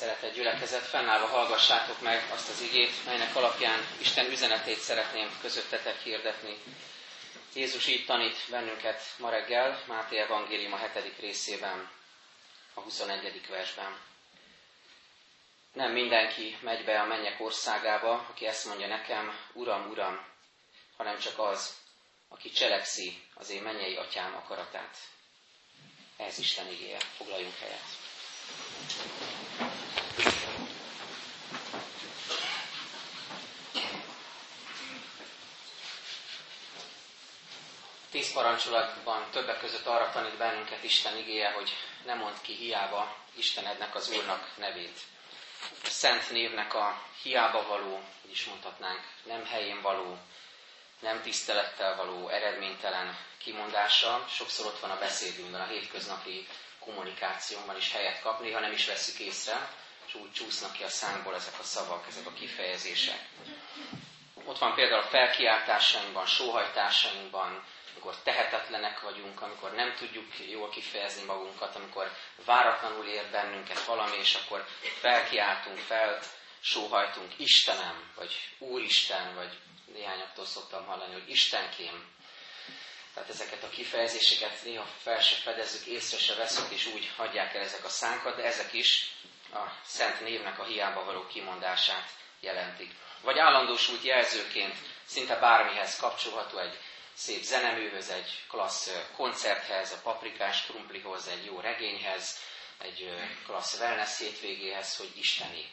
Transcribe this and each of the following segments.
Szeretett gyülekezet, fennállva hallgassátok meg azt az igét, melynek alapján Isten üzenetét szeretném közöttetek hirdetni. Jézus így tanít bennünket ma reggel, Máté Evangélium a 7. részében, a 21. versben. Nem mindenki megy be a mennyek országába, aki ezt mondja nekem, Uram, Uram, hanem csak az, aki cselekszi az én mennyei atyám akaratát. Ez Isten igéje. Foglaljunk helyet. Tíz parancsolatban többek között arra tanít bennünket Isten igéje, hogy ne mond ki hiába Istenednek az Úrnak nevét. A szent névnek a hiába való, is mondhatnánk, nem helyén való, nem tisztelettel való, eredménytelen kimondása sokszor ott van a beszédünkben, a hétköznapi kommunikációban is helyet kap, néha nem is veszük észre, és úgy csúsznak ki a szánkból ezek a szavak, ezek a kifejezések. Ott van például a felkiáltásainkban, sóhajtásainkban, amikor tehetetlenek vagyunk, amikor nem tudjuk jól kifejezni magunkat, amikor váratlanul ér bennünket valami, és akkor felkiáltunk, fel sóhajtunk Istenem, vagy Úristen, vagy néhányaktól szoktam hallani, hogy Istenkém. Tehát ezeket a kifejezéseket néha fel se fedezzük, észre se veszünk, és úgy hagyják el ezek a szánkat, de ezek is a szent névnek a hiába való kimondását jelentik. Vagy állandósult jelzőként szinte bármihez kapcsolható egy szép zeneműhöz, egy klassz koncerthez, a paprikás krumplihoz, egy jó regényhez, egy klassz wellness hétvégéhez, hogy Isteni.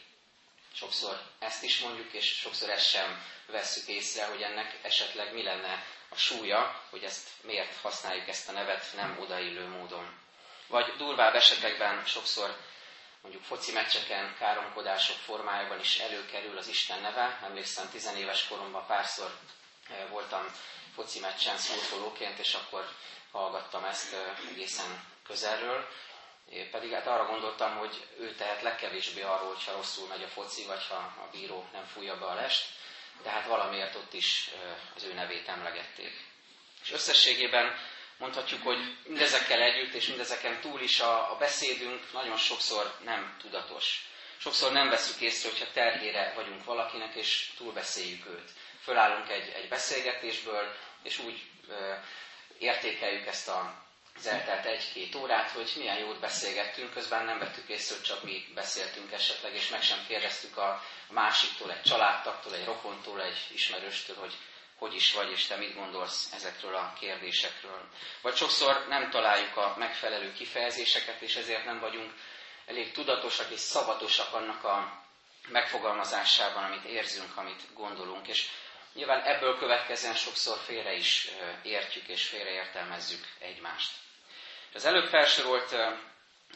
Sokszor ezt is mondjuk, és sokszor ezt sem vesszük észre, hogy ennek esetleg mi lenne a súlya, hogy ezt miért használjuk ezt a nevet nem odaillő módon. Vagy durvább esetekben sokszor mondjuk foci meccseken, káromkodások formájában is előkerül az Isten neve. Emlékszem, tizenéves koromban párszor voltam foci meccsen szurkolóként, és akkor hallgattam ezt egészen közelről. Én pedig hát arra gondoltam, hogy ő tehet legkevésbé arról, hogyha rosszul megy a foci, vagy ha a bíró nem fújja be a lest, de hát valamiért ott is az ő nevét emlegették. És összességében mondhatjuk, hogy mindezekkel együtt, és mindezeken túl is a, a beszédünk nagyon sokszor nem tudatos. Sokszor nem veszük észre, hogyha terhére vagyunk valakinek, és túlbeszéljük őt. Fölállunk egy, egy beszélgetésből, és úgy értékeljük ezt a az eltelt egy-két órát, hogy milyen jót beszélgettünk, közben nem vettük észre, hogy csak mi beszéltünk esetleg, és meg sem kérdeztük a másiktól, egy családtaktól, egy rokontól, egy ismerőstől, hogy hogy is vagy, és te mit gondolsz ezekről a kérdésekről. Vagy sokszor nem találjuk a megfelelő kifejezéseket, és ezért nem vagyunk elég tudatosak és szabatosak annak a megfogalmazásában, amit érzünk, amit gondolunk. És nyilván ebből következően sokszor félre is értjük és félreértelmezzük egymást. Az előbb felsorolt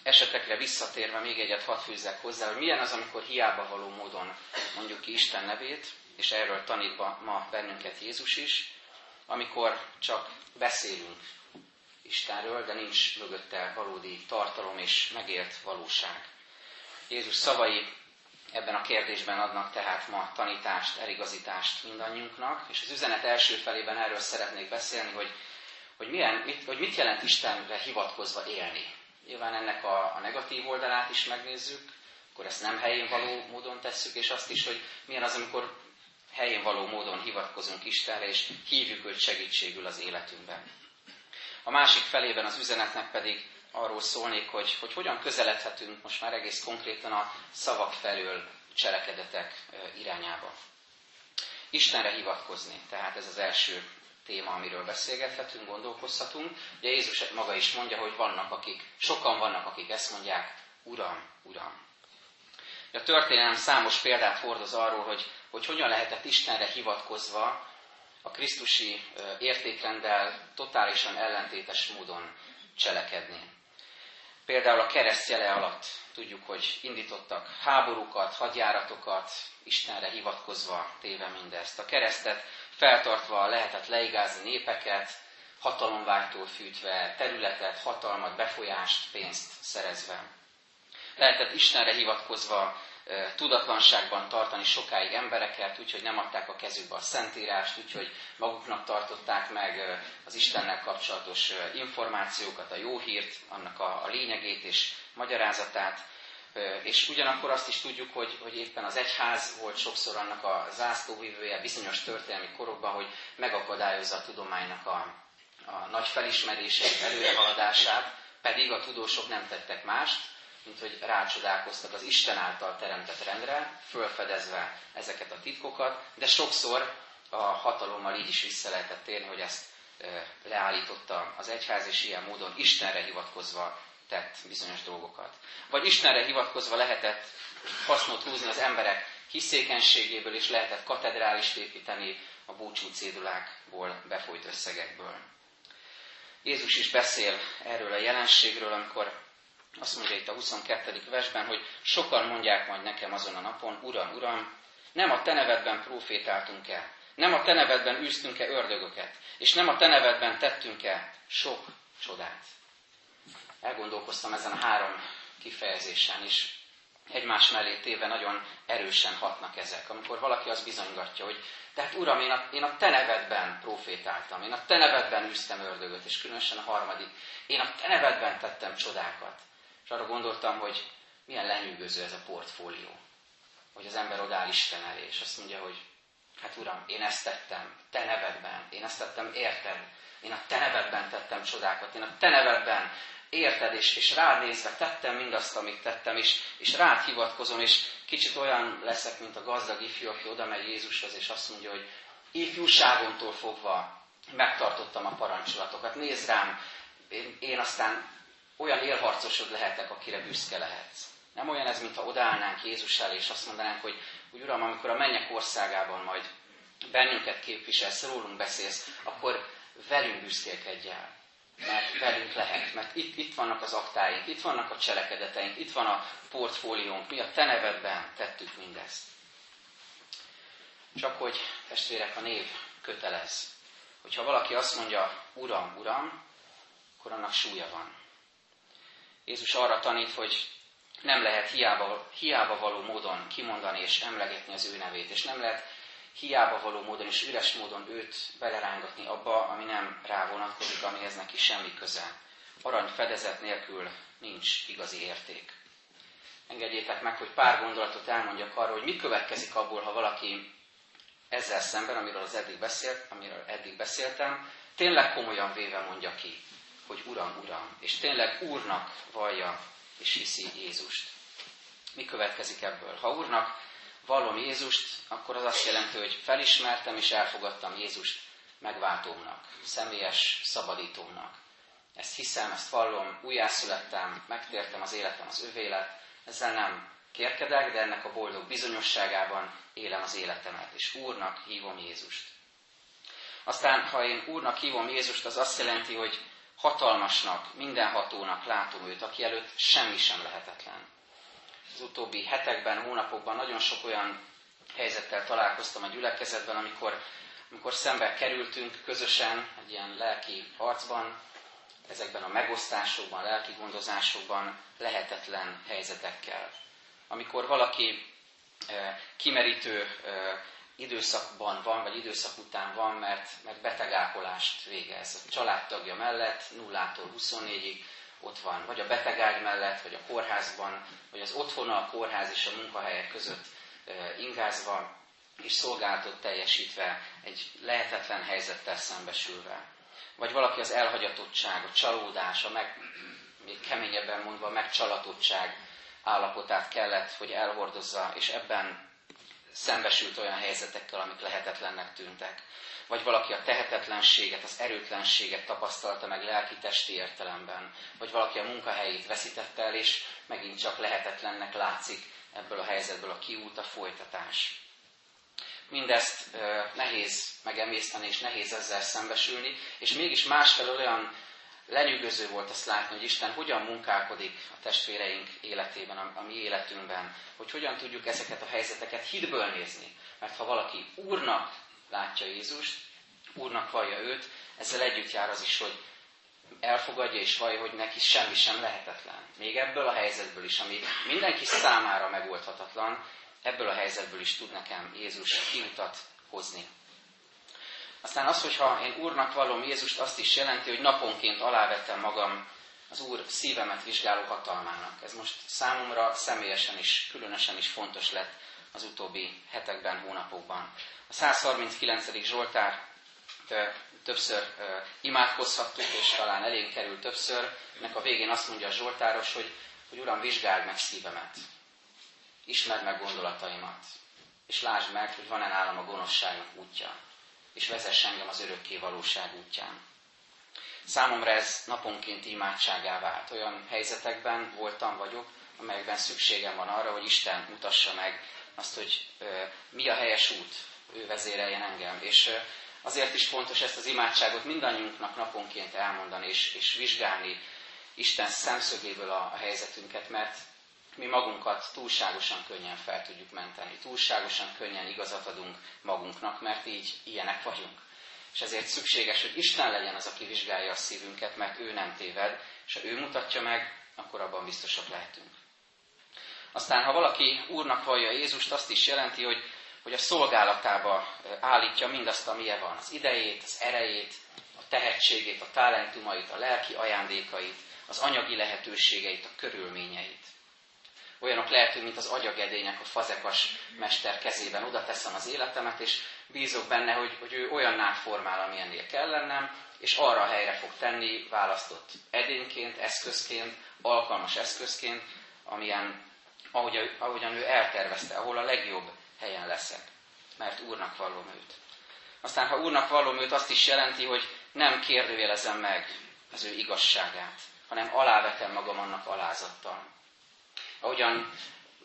esetekre visszatérve még egyet hadd fűzzek hozzá, hogy milyen az, amikor hiába való módon mondjuk ki Isten nevét, és erről tanít ma bennünket Jézus is, amikor csak beszélünk Istenről, de nincs mögötte valódi tartalom és megért valóság. Jézus szavai ebben a kérdésben adnak tehát ma tanítást, eligazítást mindannyiunknak, és az üzenet első felében erről szeretnék beszélni, hogy hogy, milyen, mit, hogy mit jelent Istenre hivatkozva élni. Nyilván ennek a, a negatív oldalát is megnézzük, akkor ezt nem helyén való módon tesszük, és azt is, hogy milyen az, amikor helyén való módon hivatkozunk Istenre, és hívjuk őt segítségül az életünkben. A másik felében az üzenetnek pedig arról szólnék, hogy, hogy hogyan közeledhetünk most már egész konkrétan a szavak felől cselekedetek irányába. Istenre hivatkozni, tehát ez az első téma, amiről beszélgethetünk, gondolkozhatunk. Ugye Jézus maga is mondja, hogy vannak akik, sokan vannak, akik ezt mondják, Uram, Uram. A történelem számos példát hordoz arról, hogy, hogy hogyan lehetett Istenre hivatkozva a Krisztusi értékrenddel totálisan ellentétes módon cselekedni. Például a kereszt jele alatt tudjuk, hogy indítottak háborúkat, hadjáratokat, Istenre hivatkozva téve mindezt. A keresztet feltartva lehetett leigázni népeket, hatalomvágytól fűtve területet, hatalmat, befolyást, pénzt szerezve. Lehetett Istenre hivatkozva tudatlanságban tartani sokáig embereket, úgyhogy nem adták a kezükbe a szentírást, úgyhogy maguknak tartották meg az Istennel kapcsolatos információkat, a jó hírt, annak a, lényegét és magyarázatát, És ugyanakkor azt is tudjuk, hogy, hogy éppen az egyház volt sokszor annak a zászlóvívője bizonyos történelmi korokban, hogy megakadályozza a tudománynak a, a nagy felismerését, előrehaladását, pedig a tudósok nem tettek mást, mint hogy rácsodálkoztak az Isten által teremtett rendre, fölfedezve ezeket a titkokat, de sokszor a hatalommal így is vissza lehetett térni, hogy ezt leállította az egyház, és ilyen módon Istenre hivatkozva tett bizonyos dolgokat. Vagy Istenre hivatkozva lehetett hasznot húzni az emberek hiszékenységéből, és lehetett katedrálist építeni a búcsú cédulákból befolyt összegekből. Jézus is beszél erről a jelenségről, amikor azt mondja itt a 22. versben, hogy sokan mondják majd nekem azon a napon, Uram, Uram, nem a te nevedben profétáltunk-e, nem a te nevedben űztünk-e ördögöket, és nem a te nevedben tettünk-e sok csodát. Elgondolkoztam ezen a három kifejezésen is, egymás mellé téve nagyon erősen hatnak ezek. Amikor valaki azt bizonygatja, hogy tehát Uram, én a, én a Te nevedben profétáltam, én a Te nevedben űztem ördögöt, és különösen a harmadik, én a Te nevedben tettem csodákat. És arra gondoltam, hogy milyen lenyűgöző ez a portfólió. Hogy az ember odáll Isten elé, és azt mondja, hogy hát Uram, én ezt tettem, Te nevedben, én ezt tettem érted, én a Te nevedben tettem csodákat, én a Te nevedben érted, és, és rád nézve tettem mindazt, amit tettem, és, és rád hivatkozom, és kicsit olyan leszek, mint a gazdag ifjú, aki oda megy Jézushoz, és azt mondja, hogy ifjúságomtól fogva megtartottam a parancsolatokat. Nézd rám, én, én aztán olyan élharcosod lehetek, akire büszke lehetsz. Nem olyan ez, mintha odállnánk Jézus elé, és azt mondanánk, hogy úgy Uram, amikor a mennyek országában majd bennünket képviselsz, rólunk beszélsz, akkor velünk büszkélkedj el mert velünk lehet, mert itt, itt vannak az aktáink, itt vannak a cselekedeteink, itt van a portfóliónk, mi a te nevedben tettük mindezt. Csak hogy testvérek, a név kötelez. Hogyha valaki azt mondja, Uram, Uram, akkor annak súlya van. Jézus arra tanít, hogy nem lehet hiába, hiába való módon kimondani és emlegetni az ő nevét, és nem lehet hiába való módon és üres módon őt belerángatni abba, ami nem rá vonatkozik, amihez neki semmi köze. Arany fedezet nélkül nincs igazi érték. Engedjétek meg, hogy pár gondolatot elmondjak arról, hogy mi következik abból, ha valaki ezzel szemben, amiről, az eddig, beszélt, amiről eddig beszéltem, tényleg komolyan véve mondja ki, hogy Uram, Uram, és tényleg Úrnak vallja és hiszi Jézust. Mi következik ebből? Ha Úrnak vallom Jézust, akkor az azt jelenti, hogy felismertem és elfogadtam Jézust megváltómnak, személyes szabadítómnak. Ezt hiszem, ezt vallom, újjászülettem, megtértem az életem az övélet, ezzel nem kérkedek, de ennek a boldog bizonyosságában élem az életemet, és Úrnak hívom Jézust. Aztán, ha én Úrnak hívom Jézust, az azt jelenti, hogy hatalmasnak, mindenhatónak látom őt, aki előtt semmi sem lehetetlen az utóbbi hetekben, hónapokban nagyon sok olyan helyzettel találkoztam a gyülekezetben, amikor, amikor szembe kerültünk közösen egy ilyen lelki harcban, ezekben a megosztásokban, lelki gondozásokban lehetetlen helyzetekkel. Amikor valaki kimerítő időszakban van, vagy időszak után van, mert, mert betegápolást végez. A családtagja mellett 0-tól 24-ig ott van, vagy a betegágy mellett, vagy a kórházban, vagy az otthona, a kórház és a munkahelyek között ingázva, és szolgálatot teljesítve, egy lehetetlen helyzettel szembesülve. Vagy valaki az elhagyatottság, a csalódás, a meg, még keményebben mondva, a megcsalatottság állapotát kellett, hogy elhordozza, és ebben szembesült olyan helyzetekkel, amik lehetetlennek tűntek. Vagy valaki a tehetetlenséget, az erőtlenséget tapasztalta meg lelki-testi értelemben, vagy valaki a munkahelyét veszítette el, és megint csak lehetetlennek látszik ebből a helyzetből a kiút, a folytatás. Mindezt nehéz megemészteni, és nehéz ezzel szembesülni, és mégis másfelől olyan lenyűgöző volt azt látni, hogy Isten hogyan munkálkodik a testvéreink életében, a mi életünkben, hogy hogyan tudjuk ezeket a helyzeteket hitből nézni. Mert ha valaki Úrnak látja Jézust, Úrnak vallja őt, ezzel együtt jár az is, hogy elfogadja és vallja, hogy neki semmi sem lehetetlen. Még ebből a helyzetből is, ami mindenki számára megoldhatatlan, ebből a helyzetből is tud nekem Jézus kiutat hozni. Aztán az, hogyha én Úrnak vallom Jézust, azt is jelenti, hogy naponként alávettem magam az Úr szívemet vizsgáló hatalmának. Ez most számomra személyesen is, különösen is fontos lett az utóbbi hetekben, hónapokban. A 139. Zsoltár többször imádkozhattuk, és talán elég kerül többször. Ennek a végén azt mondja a Zsoltáros, hogy, hogy Uram, vizsgáld meg szívemet, ismerd meg gondolataimat, és lásd meg, hogy van-e nálam a gonoszságok útja, és vezess engem az örökké valóság útján. Számomra ez naponként imádságá vált. Olyan helyzetekben voltam, vagyok, amelyekben szükségem van arra, hogy Isten mutassa meg azt, hogy mi a helyes út, ő vezéreljen engem. És azért is fontos ezt az imádságot mindannyiunknak naponként elmondani és, és vizsgálni Isten szemszögéből a, a helyzetünket, mert mi magunkat túlságosan könnyen fel tudjuk menteni, túlságosan könnyen igazat adunk magunknak, mert így ilyenek vagyunk. És ezért szükséges, hogy Isten legyen az, aki vizsgálja a szívünket, mert ő nem téved, és ha ő mutatja meg, akkor abban biztosak lehetünk. Aztán, ha valaki úrnak vallja Jézust, azt is jelenti, hogy, hogy a szolgálatába állítja mindazt, amilyen van. Az idejét, az erejét, a tehetségét, a talentumait, a lelki ajándékait, az anyagi lehetőségeit, a körülményeit. Olyanok lehetünk, mint az agyagedények a fazekas mester kezében. Oda teszem az életemet, és bízok benne, hogy, hogy ő olyan formál, amilyennél kell lennem, és arra a helyre fog tenni választott edényként, eszközként, alkalmas eszközként, amilyen, ahogy, ahogyan ő eltervezte, ahol a legjobb helyen leszek, mert Úrnak vallom őt. Aztán, ha Úrnak vallom őt, azt is jelenti, hogy nem kérdőjelezem meg az ő igazságát, hanem alávetem magam annak alázattal. Ahogyan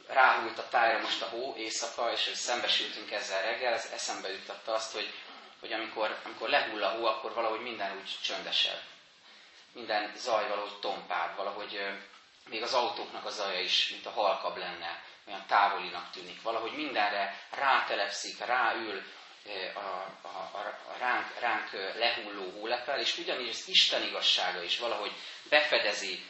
ráhult a tájra most a hó éjszaka, és szembesültünk ezzel reggel, ez eszembe juttatta azt, hogy, hogy amikor, amikor lehull a hó, akkor valahogy minden úgy csöndesebb. Minden zaj valahogy tompább, valahogy még az autóknak a zaja is, mint a halkabb lenne, olyan távolinak tűnik. Valahogy mindenre rátelepszik, ráül a, a, a, ránk, ránk lehulló hólepel, és ugyanígy az Isten igazsága is valahogy befedezi,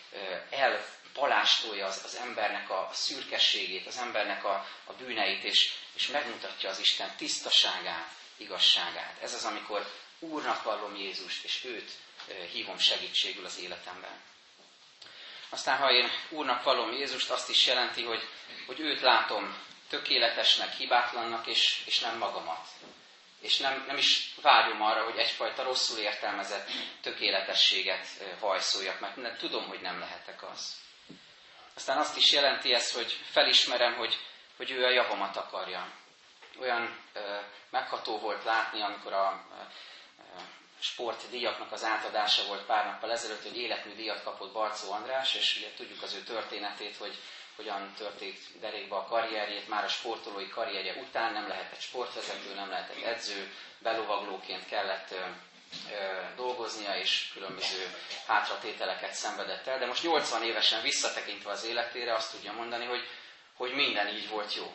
el palástolja az, az embernek a szürkességét, az embernek a, a bűneit, és, és megmutatja az Isten tisztaságát, igazságát. Ez az, amikor Úrnak vallom Jézust, és őt hívom segítségül az életemben. Aztán, ha én Úrnak vallom Jézust, azt is jelenti, hogy, hogy őt látom tökéletesnek, hibátlannak, és, és nem magamat. És nem, nem is vágyom arra, hogy egyfajta rosszul értelmezett tökéletességet vajszoljak, mert nem, tudom, hogy nem lehetek az. Aztán azt is jelenti ez, hogy felismerem, hogy, hogy ő a javamat akarja. Olyan ö, megható volt látni, amikor a sportdíjaknak az átadása volt pár nappal ezelőtt, hogy életmű díjat kapott Barcó András, és ugye tudjuk az ő történetét, hogy hogyan történt derékba a karrierjét, már a sportolói karrierje után nem lehetett sportvezető, nem lehetett edző, belovaglóként kellett dolgoznia, és különböző hátratételeket szenvedett el. De most 80 évesen visszatekintve az életére azt tudja mondani, hogy, hogy minden így volt jó.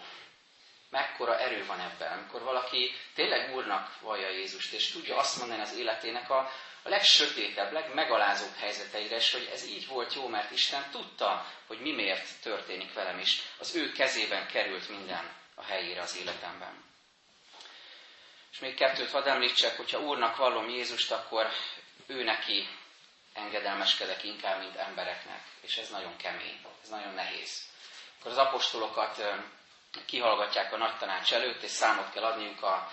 Mekkora erő van ebben, amikor valaki tényleg úrnak vallja Jézust, és tudja azt mondani az életének a, a legsötétebb, legmegalázóbb helyzeteire, és hogy ez így volt jó, mert Isten tudta, hogy mi miért történik velem is. Az ő kezében került minden a helyére az életemben. És még kettőt hadd említsek, hogyha Úrnak vallom Jézust, akkor ő neki engedelmeskedek inkább, mint embereknek. És ez nagyon kemény, ez nagyon nehéz. Akkor az apostolokat kihallgatják a nagy tanács előtt, és számot kell adniuk a,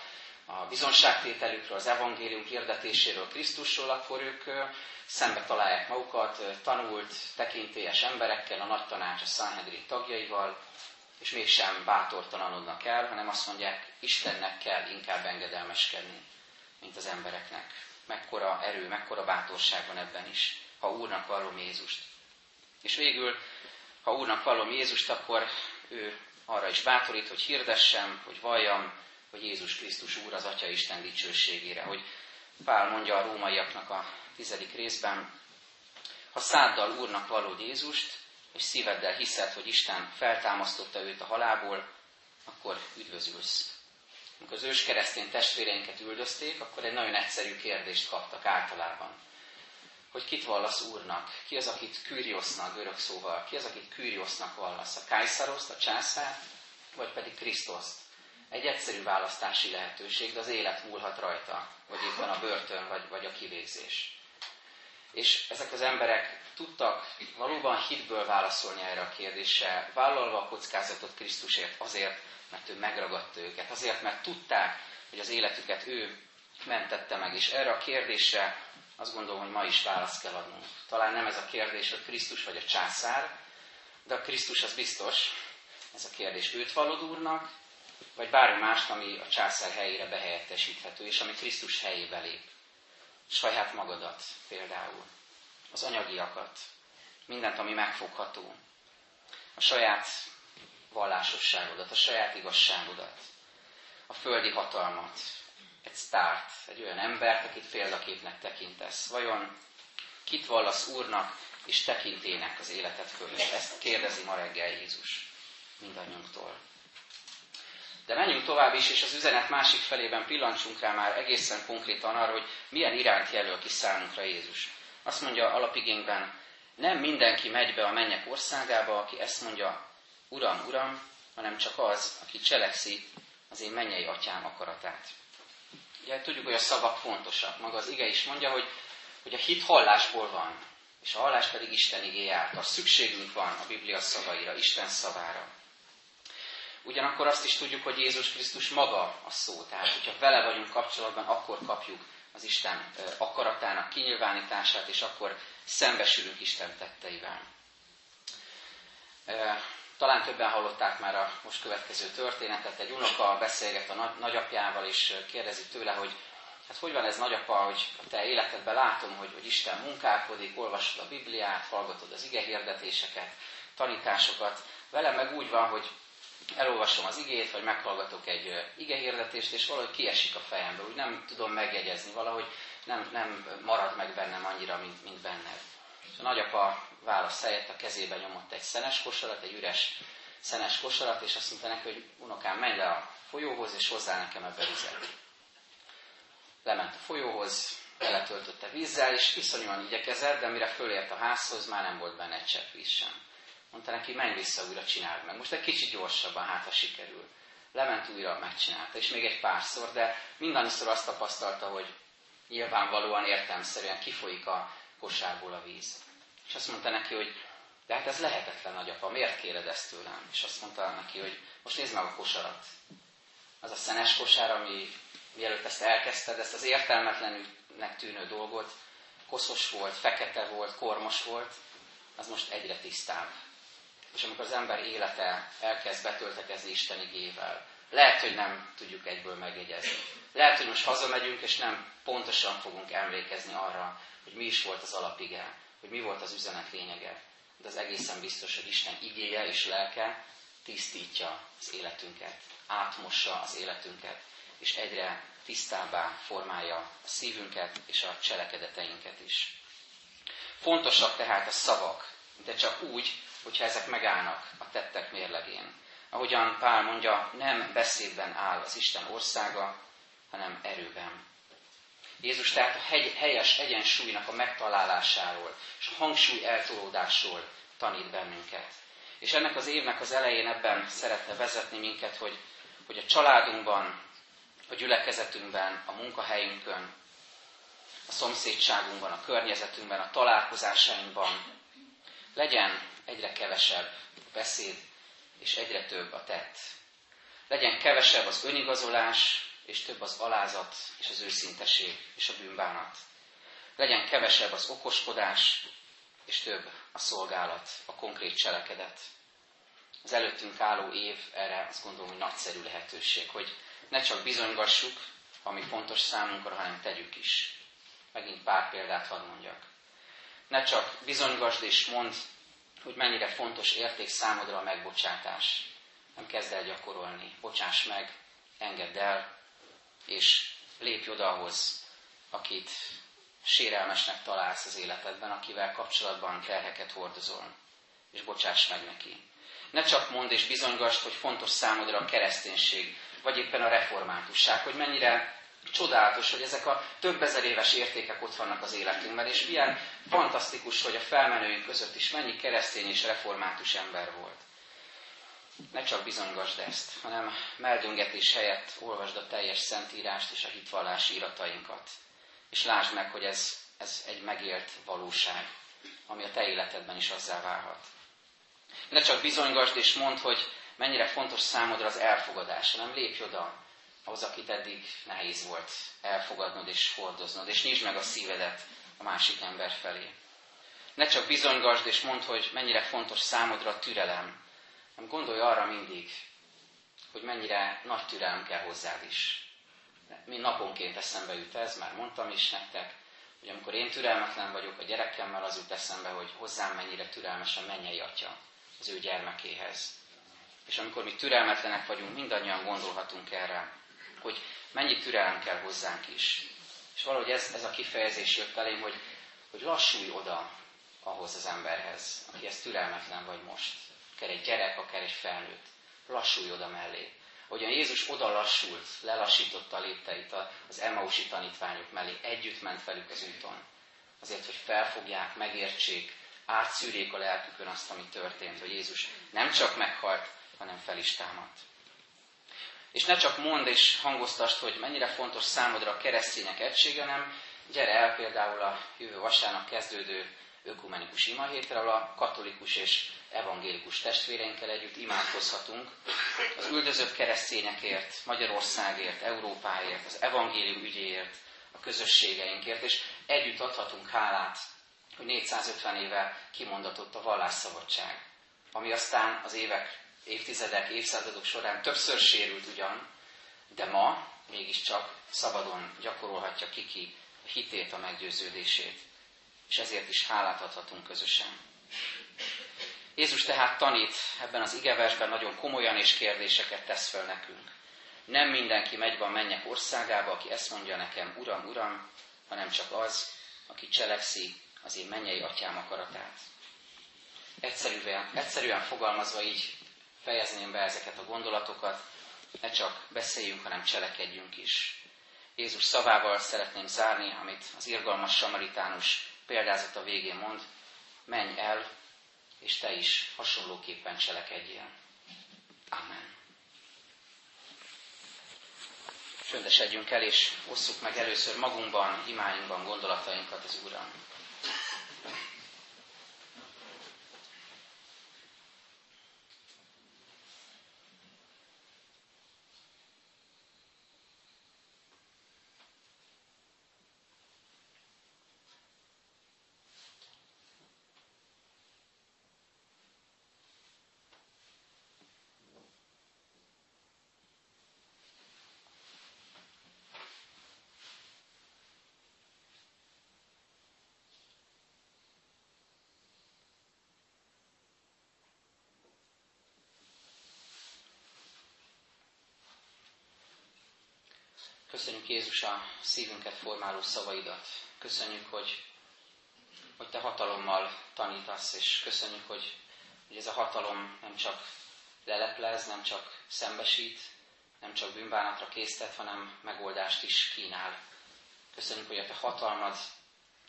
a bizonságtételükről, az evangélium hirdetéséről, Krisztusról, akkor ők szembe találják magukat tanult, tekintélyes emberekkel, a nagy tanács, a Sanhedrin tagjaival, és mégsem bátortalanodnak el, hanem azt mondják, Istennek kell inkább engedelmeskedni, mint az embereknek. Mekkora erő, mekkora bátorság van ebben is, ha Úrnak vallom Jézust. És végül, ha Úrnak vallom Jézust, akkor ő arra is bátorít, hogy hirdessem, hogy valljam, hogy Jézus Krisztus Úr az Atya Isten dicsőségére. Hogy Pál mondja a rómaiaknak a tizedik részben, ha száddal Úrnak vallod Jézust, és szíveddel hiszed, hogy Isten feltámasztotta őt a halálból, akkor üdvözülsz. Amikor az ős keresztény testvéreinket üldözték, akkor egy nagyon egyszerű kérdést kaptak általában. Hogy kit vallasz Úrnak? Ki az, akit Küriosznak, görög szóval, ki az, akit Küriosznak vallasz? A Kájszaroszt, a császárt, vagy pedig Krisztuszt? Egy egyszerű választási lehetőség, de az élet múlhat rajta, vagy éppen a börtön, vagy, vagy a kivégzés. És ezek az emberek tudtak valóban hitből válaszolni erre a kérdésre, vállalva a kockázatot Krisztusért azért, mert ő megragadta őket, azért, mert tudták, hogy az életüket ő mentette meg. És erre a kérdésre azt gondolom, hogy ma is választ kell adnunk. Talán nem ez a kérdés, hogy Krisztus vagy a császár, de a Krisztus az biztos, ez a kérdés. Őt vallod úrnak, vagy bármi mást, ami a császár helyére behelyettesíthető, és ami Krisztus helyébe lép. Saját magadat például, az anyagiakat, mindent, ami megfogható, a saját vallásosságodat, a saját igazságodat, a földi hatalmat, egy sztárt, egy olyan embert, akit példaképnek tekintesz. Vajon kit vallasz Úrnak és tekintének az életed fölött? Ezt kérdezi ma reggel Jézus mindannyiunktól. De menjünk tovább is, és az üzenet másik felében pillancsunk rá már egészen konkrétan arra, hogy milyen irányt jelöl ki számunkra Jézus. Azt mondja alapigényben, nem mindenki megy be a mennyek országába, aki ezt mondja, Uram, Uram, hanem csak az, aki cselekszi az én mennyei atyám akaratát. Ugye tudjuk, hogy a szavak fontosak. Maga az ige is mondja, hogy, hogy a hit hallásból van, és a hallás pedig Isten igéje által. Szükségünk van a Biblia szavaira, Isten szavára. Ugyanakkor azt is tudjuk, hogy Jézus Krisztus maga a szó. Tehát, hogyha vele vagyunk kapcsolatban, akkor kapjuk az Isten akaratának kinyilvánítását, és akkor szembesülünk Isten tetteivel. Talán többen hallották már a most következő történetet. Egy unoka beszélget a nagyapjával, és kérdezi tőle, hogy hát hogy van ez nagyapa, hogy a te életedben látom, hogy, hogy Isten munkálkodik, olvasod a Bibliát, hallgatod az ige hirdetéseket, tanításokat. Velem meg úgy van, hogy elolvasom az igét, vagy meghallgatok egy ige hirdetést, és valahogy kiesik a fejembe, úgy nem tudom megjegyezni, valahogy nem, nem marad meg bennem annyira, mint, mint benned. És a nagyapa válasz helyett a kezébe nyomott egy szenes kosarat, egy üres szenes kosarat, és azt mondta neki, hogy unokám, menj le a folyóhoz, és hozzá nekem ebbe vizet. Lement a folyóhoz, beletöltötte vízzel, és iszonyúan igyekezett, de mire fölért a házhoz, már nem volt benne egy csepp víz sem. Mondta neki, menj vissza újra, csináld meg. Most egy kicsit gyorsabban, hát ha sikerül. Lement újra, megcsinálta, és még egy párszor, de mindannyiszor azt tapasztalta, hogy nyilvánvalóan értelmszerűen kifolyik a kosárból a víz. És azt mondta neki, hogy de hát ez lehetetlen, nagyapa, miért kéred ezt tőlem? És azt mondta neki, hogy most nézd meg a kosarat. Az a szenes kosár, ami mielőtt ezt elkezdted, ezt az értelmetlennek tűnő dolgot, koszos volt, fekete volt, kormos volt, az most egyre tisztább. És amikor az ember élete elkezd betöltekezni Isten igével, lehet, hogy nem tudjuk egyből megjegyezni. Lehet, hogy most hazamegyünk, és nem pontosan fogunk emlékezni arra, hogy mi is volt az alapige, hogy mi volt az üzenet lényege. De az egészen biztos, hogy Isten igéje és lelke tisztítja az életünket, átmossa az életünket, és egyre tisztábbá formálja a szívünket és a cselekedeteinket is. Fontosak tehát a szavak, de csak úgy, hogyha ezek megállnak a tettek mérlegén. Ahogyan Pál mondja, nem beszédben áll az Isten országa, hanem erőben. Jézus tehát a helyes egyensúlynak a megtalálásáról és a hangsúly eltolódásról tanít bennünket. És ennek az évnek az elején ebben szeretne vezetni minket, hogy, hogy a családunkban, a gyülekezetünkben, a munkahelyünkön, a szomszédságunkban, a környezetünkben, a találkozásainkban legyen egyre kevesebb a beszéd, és egyre több a tett. Legyen kevesebb az önigazolás, és több az alázat, és az őszinteség, és a bűnbánat. Legyen kevesebb az okoskodás, és több a szolgálat, a konkrét cselekedet. Az előttünk álló év erre azt gondolom, hogy nagyszerű lehetőség, hogy ne csak bizonygassuk, ami fontos számunkra, hanem tegyük is. Megint pár példát hadd mondjak. Ne csak bizonygasd és mondd, hogy mennyire fontos érték számodra a megbocsátás. Nem kezd el gyakorolni. Bocsáss meg, engedd el, és lépj oda ahhoz, akit sérelmesnek találsz az életedben, akivel kapcsolatban terheket hordozol, és bocsáss meg neki. Ne csak mondd és bizonygass, hogy fontos számodra a kereszténység, vagy éppen a reformátusság, hogy mennyire csodálatos, hogy ezek a több ezer éves értékek ott vannak az életünkben, és milyen fantasztikus, hogy a felmenőink között is mennyi keresztény és református ember volt. Ne csak bizonygasd ezt, hanem meldöngetés helyett olvasd a teljes szentírást és a hitvallási iratainkat. És lásd meg, hogy ez ez egy megélt valóság, ami a te életedben is azzá válhat. Ne csak bizonygasd és mondd, hogy mennyire fontos számodra az elfogadás, hanem lépj oda ahhoz, akit eddig nehéz volt elfogadnod és hordoznod, és nyisd meg a szívedet a másik ember felé. Ne csak bizonygasd és mondd, hogy mennyire fontos számodra a türelem, hanem gondolj arra mindig, hogy mennyire nagy türelem kell hozzád is. Mi naponként eszembe jut ez, már mondtam is nektek, hogy amikor én türelmetlen vagyok a gyerekemmel, az jut eszembe, hogy hozzám mennyire türelmesen mennyei atya az ő gyermekéhez. És amikor mi türelmetlenek vagyunk, mindannyian gondolhatunk erre, hogy mennyi türelem kell hozzánk is. És valahogy ez, ez a kifejezés jött elém, hogy, hogy lassulj oda ahhoz az emberhez, aki ez türelmetlen vagy most. Akár egy gyerek, akár egy felnőtt. Lassulj oda mellé. Ahogyan Jézus oda lassult, lelassította a lépteit az Emmausi tanítványok mellé, együtt ment velük az úton. Azért, hogy felfogják, megértsék, átszűrjék a lelkükön azt, ami történt, hogy Jézus nem csak meghalt, hanem fel is támadt. És ne csak mondd és hangoztasd, hogy mennyire fontos számodra a keresztények egysége, hanem gyere el például a jövő vasárnap kezdődő ökumenikus imahétre, ahol a katolikus és evangélikus testvéreinkkel együtt imádkozhatunk az üldözött keresztényekért, Magyarországért, Európáért, az evangélium ügyéért, a közösségeinkért, és együtt adhatunk hálát, hogy 450 éve kimondatott a vallásszabadság, ami aztán az évek, évtizedek, évszázadok során többször sérült ugyan, de ma mégiscsak szabadon gyakorolhatja kiki hitét, a meggyőződését és ezért is hálát adhatunk közösen. Jézus tehát tanít ebben az igeversben nagyon komolyan és kérdéseket tesz fel nekünk. Nem mindenki megy a mennyek országába, aki ezt mondja nekem, Uram, Uram, hanem csak az, aki cselekszi az én mennyei atyám akaratát. Egyszerűen, egyszerűen fogalmazva így fejezném be ezeket a gondolatokat, ne csak beszéljünk, hanem cselekedjünk is. Jézus szavával szeretném zárni, amit az irgalmas samaritánus példázata végén mond, menj el, és te is hasonlóképpen cselekedjél. Amen. Csöndesedjünk el, és osszuk meg először magunkban, imáinkban gondolatainkat az Úrral. Köszönjük Jézus a szívünket formáló szavaidat. Köszönjük, hogy, hogy Te hatalommal tanítasz, és köszönjük, hogy, hogy ez a hatalom nem csak leleplez, nem csak szembesít, nem csak bűnbánatra késztet, hanem megoldást is kínál. Köszönjük, hogy a Te hatalmad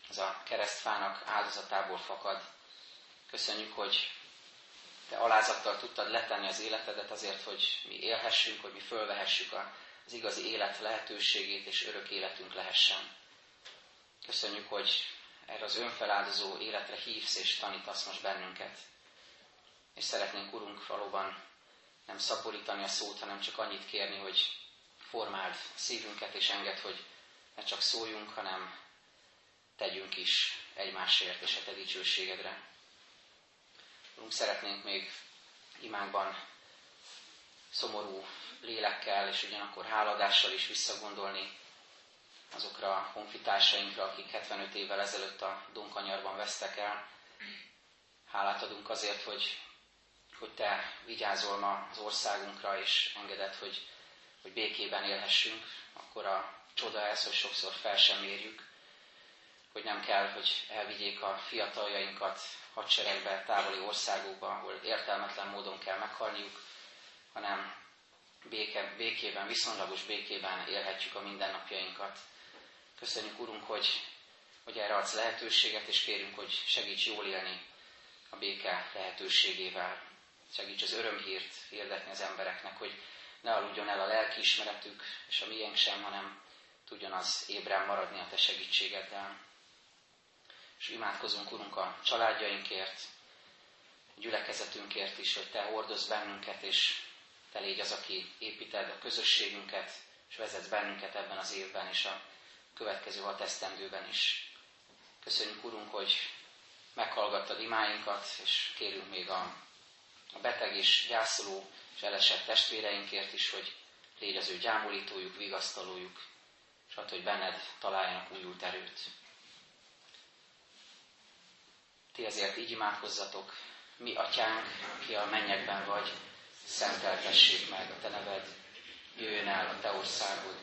az a keresztfának áldozatából fakad. Köszönjük, hogy Te alázattal tudtad letenni az életedet azért, hogy mi élhessünk, hogy mi fölvehessük a az igazi élet lehetőségét és örök életünk lehessen. Köszönjük, hogy erre az önfeláldozó életre hívsz és tanítasz most bennünket. És szeretnénk, Urunk, valóban nem szaporítani a szót, hanem csak annyit kérni, hogy formáld szívünket, és enged, hogy ne csak szóljunk, hanem tegyünk is egymásért és a te dicsőségedre. Urunk, szeretnénk még imánkban szomorú lélekkel, és ugyanakkor háladással is visszagondolni azokra a honfitársainkra, akik 75 évvel ezelőtt a Donkanyarban vesztek el. Hálát adunk azért, hogy, hogy Te vigyázol ma az országunkra, és engedett, hogy, hogy békében élhessünk. Akkor a csoda ez, hogy sokszor fel sem érjük, hogy nem kell, hogy elvigyék a fiataljainkat hadseregbe, távoli országokba, ahol értelmetlen módon kell meghalniuk, hanem béke, békében, viszonylagos békében élhetjük a mindennapjainkat. Köszönjük, Urunk, hogy, hogy erre adsz lehetőséget, és kérünk, hogy segíts jól élni a béke lehetőségével. Segíts az örömhírt hirdetni az embereknek, hogy ne aludjon el a lelkiismeretük, és a miénk sem, hanem tudjon az ébren maradni a Te segítségeddel. és imádkozunk, Urunk, a családjainkért, a gyülekezetünkért is, hogy Te hordozz bennünket, és Te légy az, aki építed a közösségünket, és vezetsz bennünket ebben az évben és a következő hat esztendőben is. Köszönjük, Urunk, hogy meghallgattad imáinkat, és kérünk még a, a beteg és gyászoló és elesett testvéreinkért is, hogy légy az ő gyámolítójuk, vigasztalójuk, és hát, hogy benned találjanak újult erőt. Ti ezért így imádkozzatok, mi atyánk, ki a mennyekben vagy, szenteltessék meg a te neved, jöjjön el a te országod,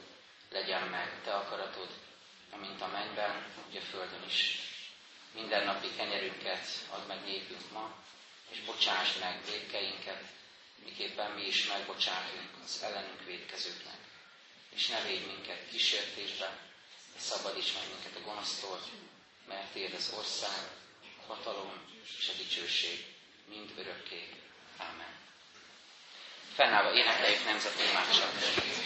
legyen meg te akaratod, amint a mennyben, úgy a földön is. Minden napi kenyerünket add meg nékünk ma, és bocsáss meg védkeinket, miképpen mi is megbocsátunk az ellenünk védkezőknek. És ne védj minket kísértésbe, de szabadíts meg minket a gonosztól, mert Téd az ország, a hatalom és a dicsőség mind örökké. Amen. Fennállva énekeljük nemzeti imádságot.